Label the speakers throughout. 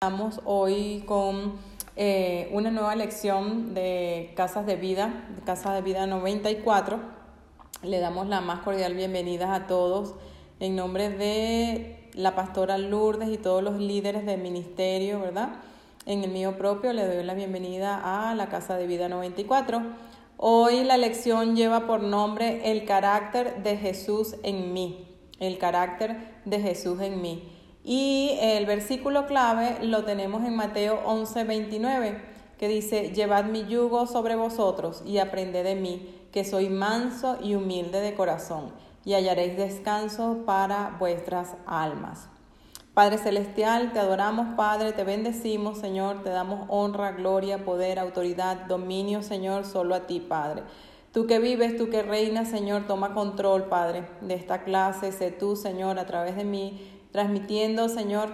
Speaker 1: Estamos hoy con eh, una nueva lección de Casas de Vida, de Casa de Vida 94. Le damos la más cordial bienvenida a todos en nombre de la pastora Lourdes y todos los líderes del ministerio, ¿verdad? En el mío propio le doy la bienvenida a la Casa de Vida 94. Hoy la lección lleva por nombre El carácter de Jesús en mí. El carácter de Jesús en mí. Y el versículo clave lo tenemos en Mateo 11, 29, que dice, llevad mi yugo sobre vosotros y aprended de mí, que soy manso y humilde de corazón, y hallaréis descanso para vuestras almas. Padre Celestial, te adoramos, Padre, te bendecimos, Señor, te damos honra, gloria, poder, autoridad, dominio, Señor, solo a ti, Padre. Tú que vives, tú que reinas, Señor, toma control, Padre, de esta clase. Sé tú, Señor, a través de mí transmitiendo, Señor,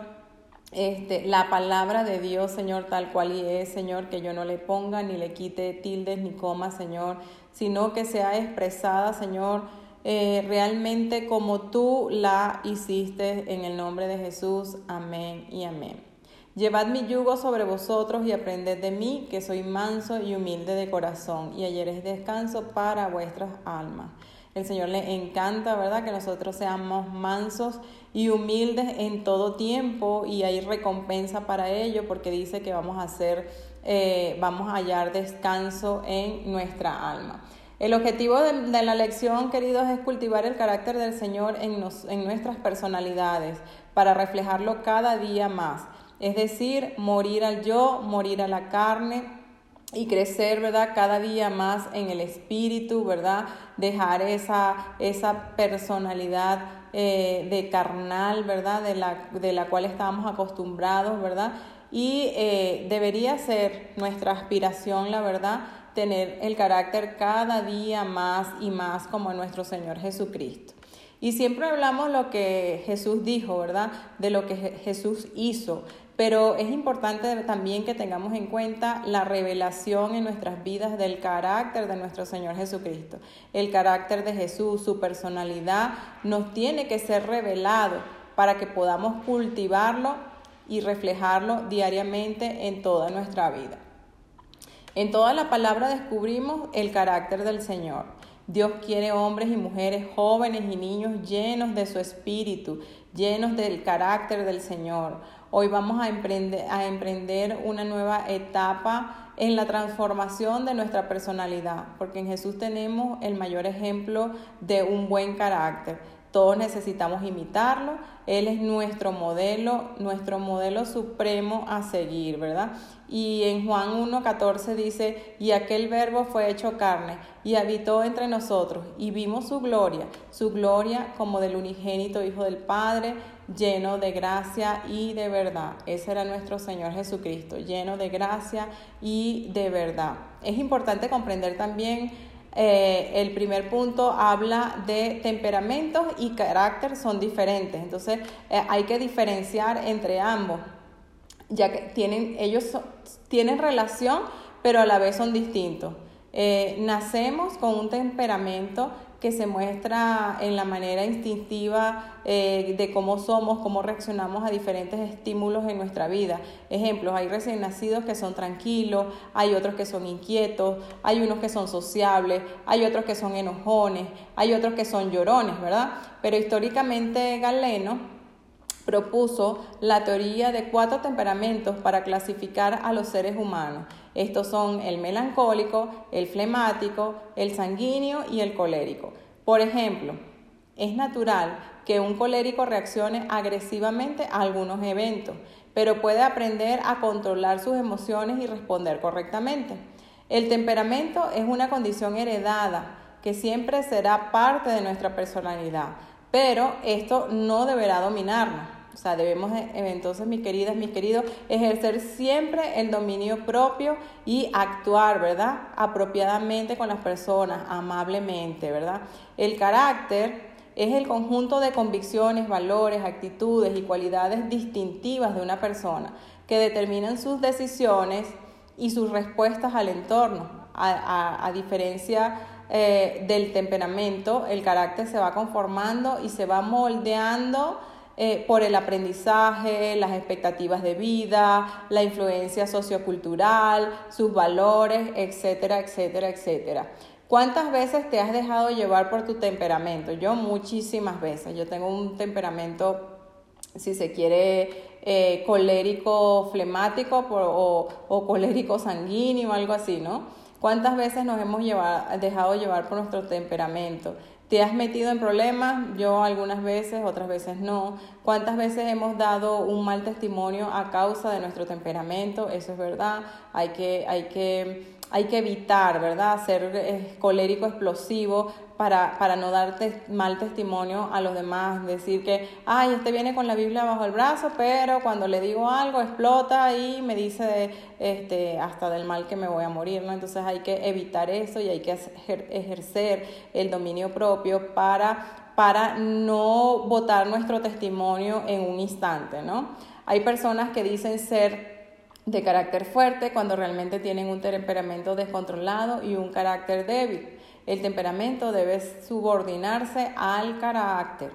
Speaker 1: este, la palabra de Dios, Señor, tal cual y es, Señor, que yo no le ponga ni le quite tildes ni comas, Señor, sino que sea expresada, Señor, eh, realmente como tú la hiciste en el nombre de Jesús. Amén y amén. Llevad mi yugo sobre vosotros y aprended de mí, que soy manso y humilde de corazón, y halleréis descanso para vuestras almas. El Señor le encanta, ¿verdad? Que nosotros seamos mansos y humildes en todo tiempo y hay recompensa para ello porque dice que vamos a hacer, eh, vamos a hallar descanso en nuestra alma. El objetivo de, la lección, queridos, es cultivar el carácter del Señor en, en nuestras personalidades para reflejarlo cada día más. Es decir, morir al yo, morir a la carne, y crecer, ¿verdad? Cada día más en el espíritu, ¿verdad? Dejar esa, esa personalidad eh, de carnal, ¿verdad? De la, de la cual estamos acostumbrados, ¿verdad? Y eh, debería ser nuestra aspiración, la verdad, tener el carácter cada día más y más como nuestro Señor Jesucristo. Y siempre hablamos lo que Jesús dijo, ¿verdad? De lo que Jesús hizo. Pero es importante también que tengamos en cuenta la revelación en nuestras vidas del carácter de nuestro Señor Jesucristo. El carácter de Jesús, su personalidad, nos tiene que ser revelado para que podamos cultivarlo y reflejarlo diariamente en toda nuestra vida. En toda la palabra descubrimos el carácter del Señor. Dios quiere hombres y mujeres jóvenes y niños llenos de su espíritu, llenos del carácter del Señor. Hoy vamos a emprender, a emprender una nueva etapa en la transformación de nuestra personalidad, porque en Jesús tenemos el mayor ejemplo de un buen carácter. Todos necesitamos imitarlo. Él es nuestro modelo, nuestro modelo supremo a seguir, ¿verdad? Y en Juan 1.14 dice, y aquel verbo fue hecho carne y habitó entre nosotros y vimos su gloria, su gloria como del unigénito Hijo del Padre, lleno de gracia y de verdad. Ese era nuestro Señor Jesucristo, lleno de gracia y de verdad. Es importante comprender también eh, el primer punto habla de temperamentos y carácter son diferentes. Entonces eh, hay que diferenciar entre ambos, ya que tienen, ellos tienen relación, pero a la vez son distintos. Eh, nacemos con un temperamento que se muestra en la manera instintiva eh, de cómo somos, cómo reaccionamos a diferentes estímulos en nuestra vida. Ejemplos, hay recién nacidos que son tranquilos, hay otros que son inquietos, hay unos que son sociables, hay otros que son enojones, hay otros que son llorones, ¿verdad? Pero históricamente Galeno propuso la teoría de cuatro temperamentos para clasificar a los seres humanos. Estos son el melancólico, el flemático, el sanguíneo y el colérico. Por ejemplo, es natural que un colérico reaccione agresivamente a algunos eventos, pero puede aprender a controlar sus emociones y responder correctamente. El temperamento es una condición heredada que siempre será parte de nuestra personalidad, pero esto no deberá dominarnos. O sea, debemos eh, entonces, mis queridas, mis queridos, ejercer siempre el dominio propio y actuar, ¿verdad? Apropiadamente con las personas, amablemente, ¿verdad? El carácter es el conjunto de convicciones, valores, actitudes y cualidades distintivas de una persona que determinan sus decisiones y sus respuestas al entorno. A, diferencia eh, del temperamento, el carácter se va conformando y se va moldeando eh, por el aprendizaje, las expectativas de vida, la influencia sociocultural, sus valores, etcétera, etcétera, etcétera. ¿Cuántas veces te has dejado llevar por tu temperamento? Yo muchísimas veces. Yo tengo un temperamento, si se quiere, eh, colérico flemático o, colérico sanguíneo, algo así, ¿no? ¿Cuántas veces nos hemos dejado llevar por nuestro temperamento? ¿Te has metido en problemas? Yo algunas veces, otras veces no. ¿Cuántas veces hemos dado un mal testimonio a causa de nuestro temperamento? Eso es verdad. Hay que, hay que hay que evitar, ¿verdad? Ser eh, colérico explosivo para, para no dar mal testimonio a los demás. Decir que, ay, este viene con la Biblia bajo el brazo, pero cuando le digo algo explota y me dice este, hasta del mal que me voy a morir, ¿no? Entonces hay que evitar eso y hay que ejercer el dominio propio para, para no votar nuestro testimonio en un instante, ¿no? Hay personas que dicen ser de carácter fuerte cuando realmente tienen un temperamento descontrolado y un carácter débil. El temperamento debe subordinarse al carácter.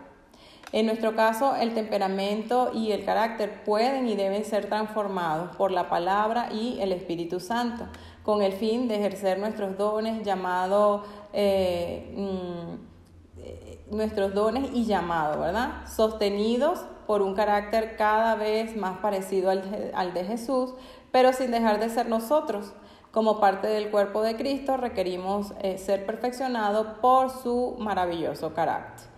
Speaker 1: En nuestro caso, el temperamento y el carácter pueden y deben ser transformados por la palabra y el Espíritu Santo, con el fin de ejercer nuestros dones llamados eh, mm, eh, nuestros dones y llamados, ¿verdad? Sostenidos por un carácter cada vez más parecido al de, Jesús, pero sin dejar de ser nosotros. Como parte del cuerpo de Cristo requerimos eh, ser perfeccionados por su maravilloso carácter.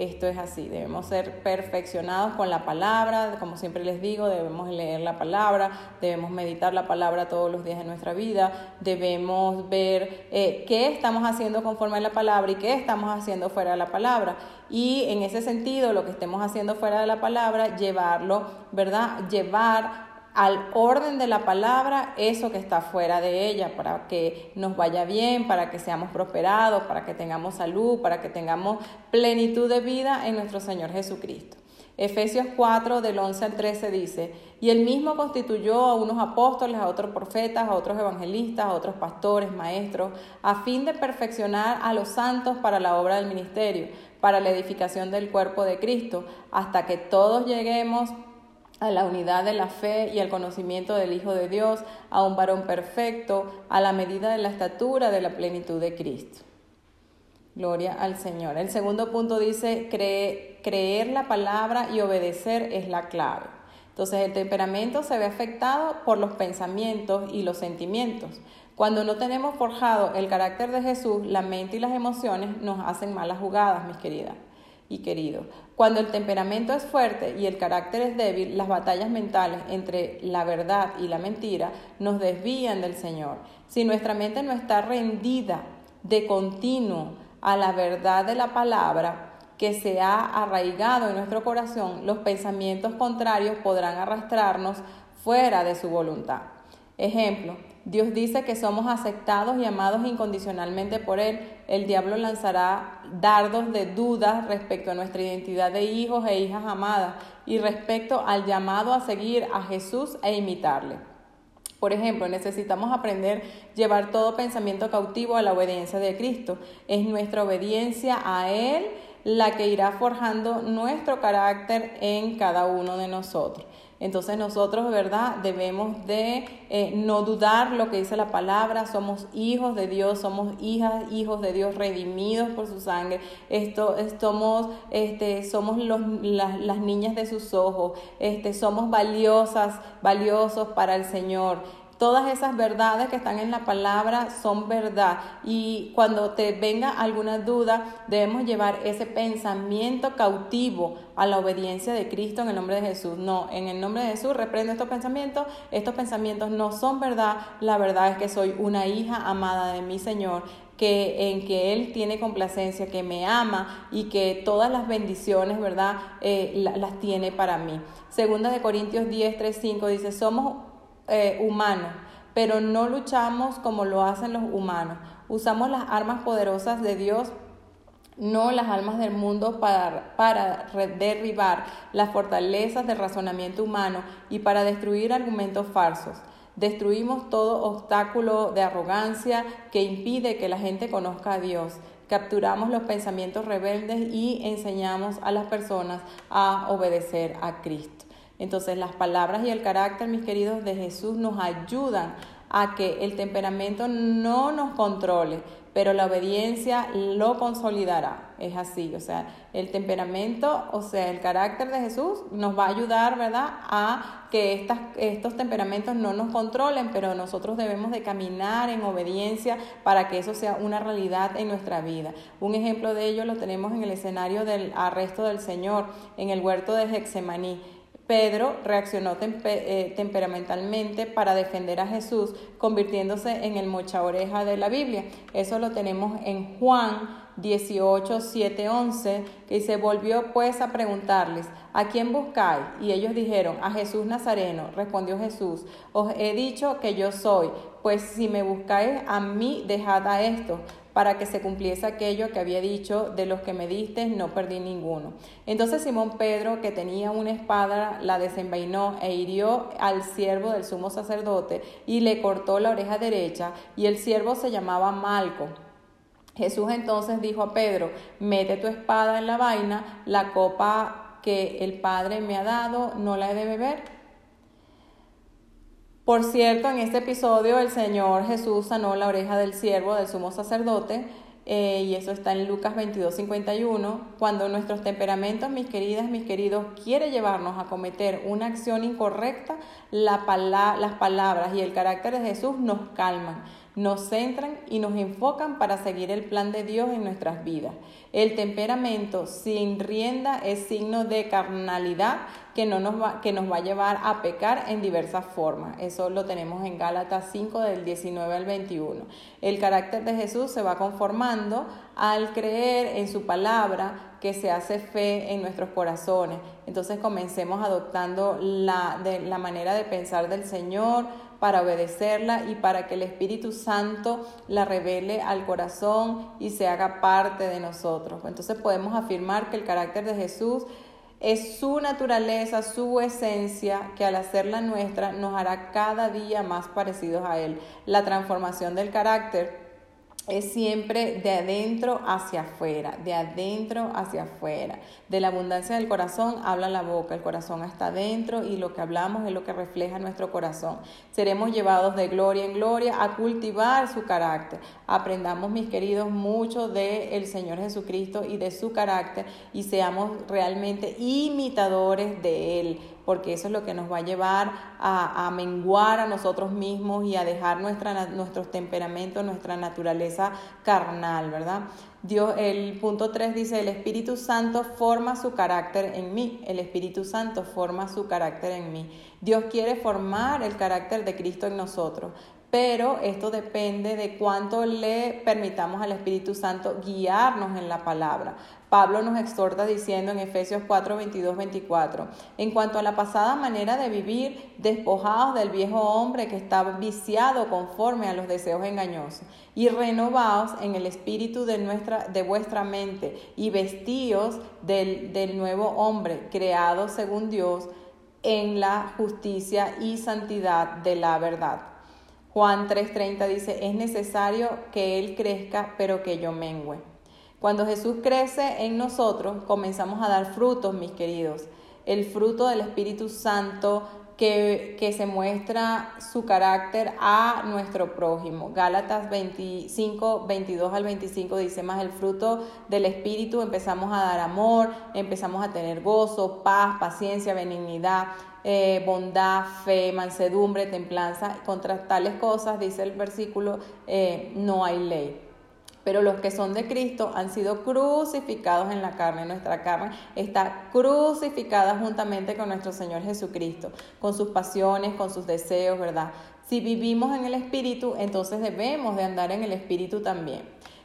Speaker 1: Esto es así, debemos ser perfeccionados con la palabra, como siempre les digo, debemos leer la palabra, debemos meditar la palabra todos los días de nuestra vida, debemos ver eh, qué estamos haciendo conforme a la palabra y qué estamos haciendo fuera de la palabra. Y en ese sentido, lo que estemos haciendo fuera de la palabra, llevarlo, ¿verdad? Llevar al orden de la palabra eso que está fuera de ella, para que nos vaya bien, para que seamos prosperados, para que tengamos salud, para que tengamos plenitud de vida en nuestro Señor Jesucristo. Efesios 4 del 11 al 13 dice, y él mismo constituyó a unos apóstoles, a otros profetas, a otros evangelistas, a otros pastores, maestros, a fin de perfeccionar a los santos para la obra del ministerio, para la edificación del cuerpo de Cristo, hasta que todos lleguemos a la unidad de la fe y al conocimiento del Hijo de Dios, a un varón perfecto, a la medida de la estatura de la plenitud de Cristo. Gloria al Señor. El segundo punto dice, creer la palabra y obedecer es la clave. Entonces el temperamento se ve afectado por los pensamientos y los sentimientos. Cuando no tenemos forjado el carácter de Jesús, la mente y las emociones nos hacen malas jugadas, mis queridas y querido. Cuando el temperamento es fuerte y el carácter es débil, las batallas mentales entre la verdad y la mentira nos desvían del Señor. Si nuestra mente no está rendida de continuo a la verdad de la palabra que se ha arraigado en nuestro corazón, los pensamientos contrarios podrán arrastrarnos fuera de su voluntad. Ejemplo, Dios dice que somos aceptados y amados incondicionalmente por Él. El diablo lanzará dardos de dudas respecto a nuestra identidad de hijos e hijas amadas y respecto al llamado a seguir a Jesús e imitarle. Por ejemplo, necesitamos aprender llevar todo pensamiento cautivo a la obediencia de Cristo. Es nuestra obediencia a Él la que irá forjando nuestro carácter en cada uno de nosotros. Entonces nosotros, ¿verdad? Debemos de eh, no dudar lo que dice la palabra, somos hijos de Dios, somos hijas, hijos de Dios redimidos por su sangre, Esto, somos, este, somos los, las, las niñas de sus ojos, este, somos valiosas, valiosos para el Señor. Todas esas verdades que están en la palabra son verdad. Y cuando te venga alguna duda, debemos llevar ese pensamiento cautivo a la obediencia de Cristo en el nombre de Jesús. No, en el nombre de Jesús reprendo estos pensamientos. Estos pensamientos no son verdad. La verdad es que soy una hija amada de mi Señor que en que Él tiene complacencia, que me ama y que todas las bendiciones, ¿verdad?, eh, las tiene para mí. Segunda de Corintios 10, 3, 5 dice, somos eh, pero no luchamos como lo hacen los humanos. Usamos las armas poderosas de Dios no las almas del mundo para, para, derribar las fortalezas del razonamiento humano y para destruir argumentos falsos. Destruimos todo obstáculo de arrogancia que impide que la gente conozca a Dios. capturamos los pensamientos rebeldes y enseñamos a las personas a obedecer a Cristo. Entonces las palabras y el carácter, mis queridos, de Jesús nos ayudan a que el temperamento no nos controle, pero la obediencia lo consolidará. Es así, o sea, el temperamento, o sea, el carácter de Jesús nos va a ayudar, ¿verdad?, a que estas, estos temperamentos no nos controlen, pero nosotros debemos de caminar en obediencia para que eso sea una realidad en nuestra vida. Un ejemplo de ello lo tenemos en el escenario del arresto del Señor, en el huerto de Hexemaní. Pedro reaccionó eh, temperamentalmente para defender a Jesús, convirtiéndose en el mocha oreja de la Biblia. Eso lo tenemos en Juan 18, 7, 11, que se volvió pues a preguntarles, ¿a quién buscáis? Y ellos dijeron, a Jesús Nazareno. Respondió Jesús, os he dicho que yo soy, pues si me buscáis a mí, dejad a esto para que se cumpliese aquello que había dicho, de los que me diste no perdí ninguno. Entonces Simón Pedro, que tenía una espada, la desenvainó e hirió al siervo del sumo sacerdote y le cortó la oreja derecha, y el siervo se llamaba Malco. Jesús entonces dijo a Pedro, mete tu espada en la vaina, la copa que el Padre me ha dado, no la he de beber. Por cierto, en este episodio el Señor Jesús sanó la oreja del siervo del sumo sacerdote, eh, y eso está en Lucas 22, 51. Cuando nuestros temperamentos, mis queridas, mis queridos, quiere llevarnos a cometer una acción incorrecta, la las palabras y el carácter de Jesús nos calman nos centran y nos enfocan para seguir el plan de Dios en nuestras vidas. El temperamento sin rienda es signo de carnalidad que, no nos va, que nos va a llevar a pecar en diversas formas. Eso lo tenemos en Gálatas 5 del 19 al 21. El carácter de Jesús se va conformando al creer en su palabra que se hace fe en nuestros corazones. Entonces comencemos adoptando la, de, la manera de pensar del Señor, para obedecerla y para que el Espíritu Santo la revele al corazón y se haga parte de nosotros. Entonces podemos afirmar que el carácter de Jesús es su naturaleza, su esencia, que al hacerla nuestra nos hará cada día más parecidos a Él. La transformación del carácter es siempre de adentro hacia afuera, de adentro hacia afuera. De la abundancia del corazón habla la boca, el corazón está adentro y lo que hablamos es lo que refleja nuestro corazón. Seremos llevados de gloria en gloria a cultivar su carácter. Aprendamos, mis queridos, mucho del Señor Jesucristo y de su carácter y seamos realmente imitadores de Él porque eso es lo que nos va a llevar a, menguar a nosotros mismos y a dejar nuestra, nuestros temperamentos, nuestra naturaleza carnal, ¿verdad? Dios, el punto 3 dice, el Espíritu Santo forma su carácter en mí, el Espíritu Santo forma su carácter en mí. Dios quiere formar el carácter de Cristo en nosotros, pero esto depende de cuánto le permitamos al Espíritu Santo guiarnos en la palabra. Pablo nos exhorta diciendo en Efesios 4, 22, 24, en cuanto a la pasada manera de vivir, despojados del viejo hombre que está viciado conforme a los deseos engañosos, y renovados en el espíritu de, nuestra, de vuestra mente, y vestidos del, del nuevo hombre, creado según Dios, en la justicia y santidad de la verdad. Juan 3:30 dice, es necesario que Él crezca, pero que yo mengüe. Cuando Jesús crece en nosotros, comenzamos a dar frutos, mis queridos. El fruto del Espíritu Santo que, que, se muestra su carácter a nuestro prójimo. Gálatas 25, 22 al 25 dice más el fruto del Espíritu, empezamos a dar amor, empezamos a tener gozo, paz, paciencia, benignidad, eh, bondad, fe, mansedumbre, templanza. Contra tales cosas, dice el versículo, eh, no hay ley pero los que son de Cristo han sido crucificados en la carne. Nuestra carne está crucificada juntamente con nuestro Señor Jesucristo, con sus pasiones, con sus deseos, ¿verdad? Si vivimos en el Espíritu, entonces debemos de andar en el Espíritu también.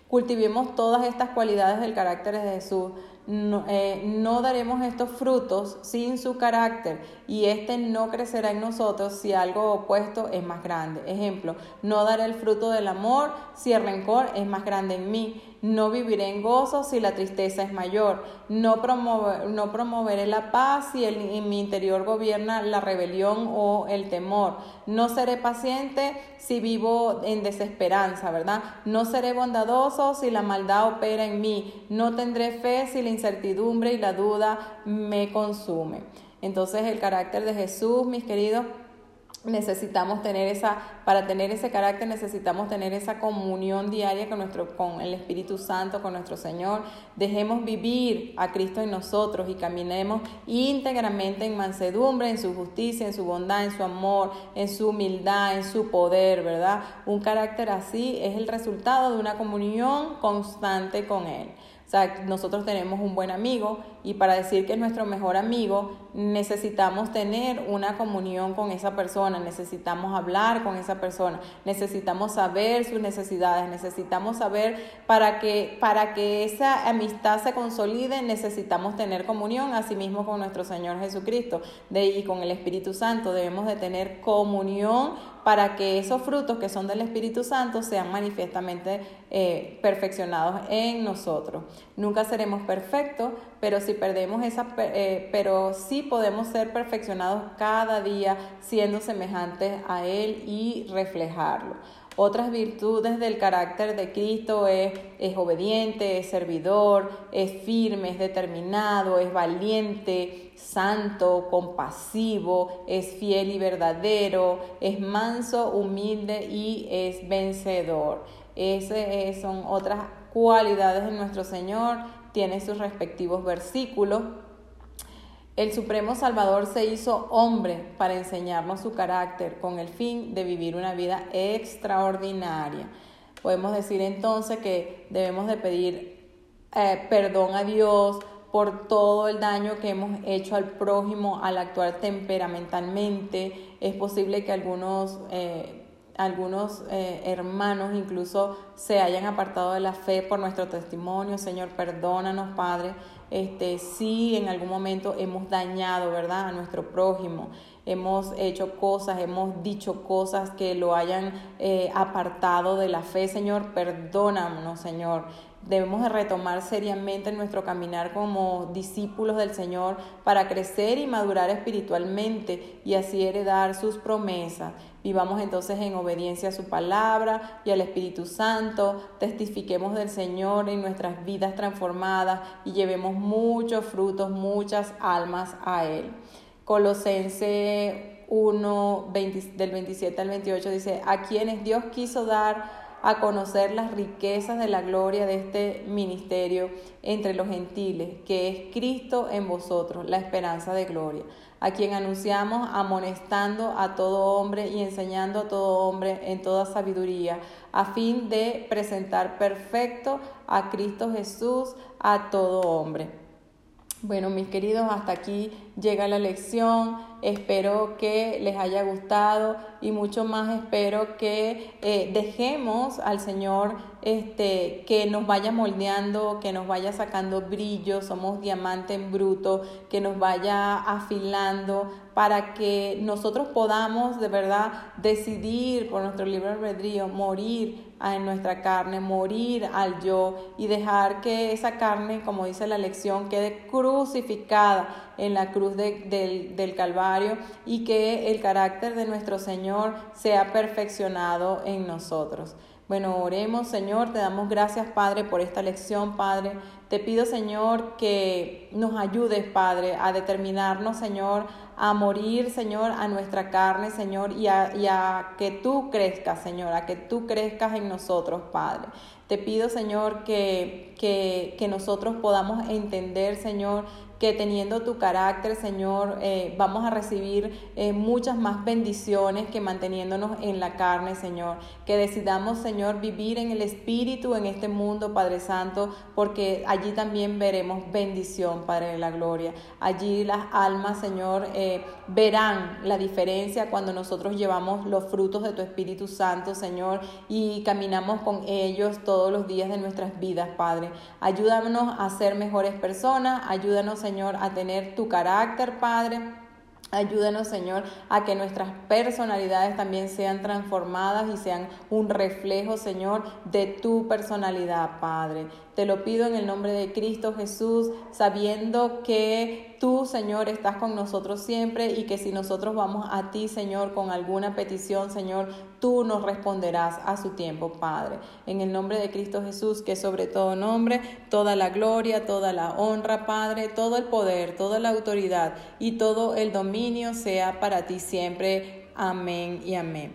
Speaker 1: Cultivemos todas estas cualidades del carácter de Jesús. No, eh, no, daremos estos frutos sin su carácter y este no crecerá en nosotros si algo opuesto es más grande. Ejemplo, no daré el fruto del amor si el rencor es más grande en mí. No viviré en gozo si la tristeza es mayor. No, no promoveré la paz si en mi interior gobierna la rebelión o el temor. No seré paciente si vivo en desesperanza, ¿verdad? No seré bondadoso si la maldad opera en mí. No tendré fe si la incertidumbre y la duda me consume. Entonces el carácter de Jesús, mis queridos, necesitamos tener esa, para tener ese carácter necesitamos tener esa comunión diaria con, nuestro, con el Espíritu Santo, con nuestro Señor. Dejemos vivir a Cristo en nosotros y caminemos íntegramente en mansedumbre, en su justicia, en su bondad, en su amor, en su humildad, en su poder, ¿verdad? Un carácter así es el resultado de una comunión constante con Él. O sea, nosotros tenemos un buen amigo y para decir que es nuestro mejor amigo necesitamos tener una comunión con esa persona, necesitamos hablar con esa persona, necesitamos saber sus necesidades, necesitamos saber para que, para que esa amistad se consolide, necesitamos tener comunión asimismo con nuestro Señor Jesucristo de, y con el Espíritu Santo. Debemos de tener comunión para que esos frutos que son del Espíritu Santo sean manifiestamente eh, perfeccionados en nosotros. Nunca seremos perfectos, pero si perdemos esa, eh, pero sí podemos ser perfeccionados cada día siendo semejantes a Él y reflejarlo. Otras virtudes del carácter de Cristo es, es obediente, es servidor, es firme, es determinado, es valiente, santo, compasivo, es fiel y verdadero, es manso, humilde y es vencedor. Esas son otras cualidades de nuestro Señor, tiene sus respectivos versículos. El Supremo Salvador se hizo hombre para enseñarnos su carácter con el fin de vivir una vida extraordinaria. Podemos decir entonces que debemos de pedir eh, perdón a Dios por todo el daño que hemos hecho al prójimo al actuar temperamentalmente. Es posible que algunos, eh, algunos eh, hermanos incluso se hayan apartado de la fe por nuestro testimonio. Señor, perdónanos, Padre este, si en algún momento hemos dañado, ¿verdad?, a nuestro prójimo, hemos hecho cosas, hemos dicho cosas que lo hayan eh, apartado de la fe, Señor, perdónanos, Señor. Debemos de retomar seriamente nuestro caminar como discípulos del Señor para crecer y madurar espiritualmente y así heredar sus promesas. Vivamos entonces en obediencia a su palabra y al Espíritu Santo, testifiquemos del Señor en nuestras vidas transformadas y llevemos muchos frutos, muchas almas a Él. Colosense 1, del 27 al 28 dice, a quienes Dios quiso dar a conocer las riquezas de la gloria de este ministerio entre los gentiles, que es Cristo en vosotros, la esperanza de gloria, a quien anunciamos amonestando a todo hombre y enseñando a todo hombre en toda sabiduría, a fin de presentar perfecto a Cristo Jesús a todo hombre. Bueno, mis queridos, hasta aquí llega la lección. Espero que les haya gustado y mucho más espero que eh, dejemos al Señor este, que nos vaya moldeando, que nos vaya sacando brillo, somos diamante en bruto, que nos vaya afilando para que nosotros podamos de verdad decidir por nuestro libre albedrío morir en nuestra carne, morir al yo y dejar que esa carne, como dice la lección, quede crucificada en la cruz del, del Calvario y que el carácter de nuestro Señor sea perfeccionado en nosotros. Bueno, oremos, Señor, te damos gracias, Padre, por esta lección, Padre. Te pido, Señor, que nos ayudes, Padre, a determinarnos, Señor, a morir, Señor, a nuestra carne, Señor, y a, que tú crezcas, Señor, a que tú crezcas en nosotros, Padre. Te pido, Señor, que, que, que nosotros podamos entender, Señor, que teniendo tu carácter, Señor, eh, vamos a recibir eh, muchas más bendiciones que manteniéndonos en la carne, Señor. Que decidamos, Señor, vivir en el Espíritu en este mundo, Padre Santo, porque allí también veremos bendición, Padre de la Gloria. Allí las almas, Señor, eh, verán la diferencia cuando nosotros llevamos los frutos de tu Espíritu Santo, Señor, y caminamos con ellos todos los días de nuestras vidas, Padre. Ayúdanos a ser mejores personas, ayúdanos, Señor, a tener tu carácter, Padre Ayúdanos, Señor, a que nuestras personalidades también sean transformadas y sean un reflejo, Señor, de tu personalidad, Padre. Te lo pido en el nombre de Cristo Jesús, sabiendo que tú, Señor, estás con nosotros siempre y que si nosotros vamos a ti, Señor, con alguna petición, Señor, tú nos responderás a su tiempo, Padre. En el nombre de Cristo Jesús, que sobre todo nombre, toda la gloria, toda la honra, Padre, todo el poder, toda la autoridad y todo el dominio sea para ti siempre. Amén y amén.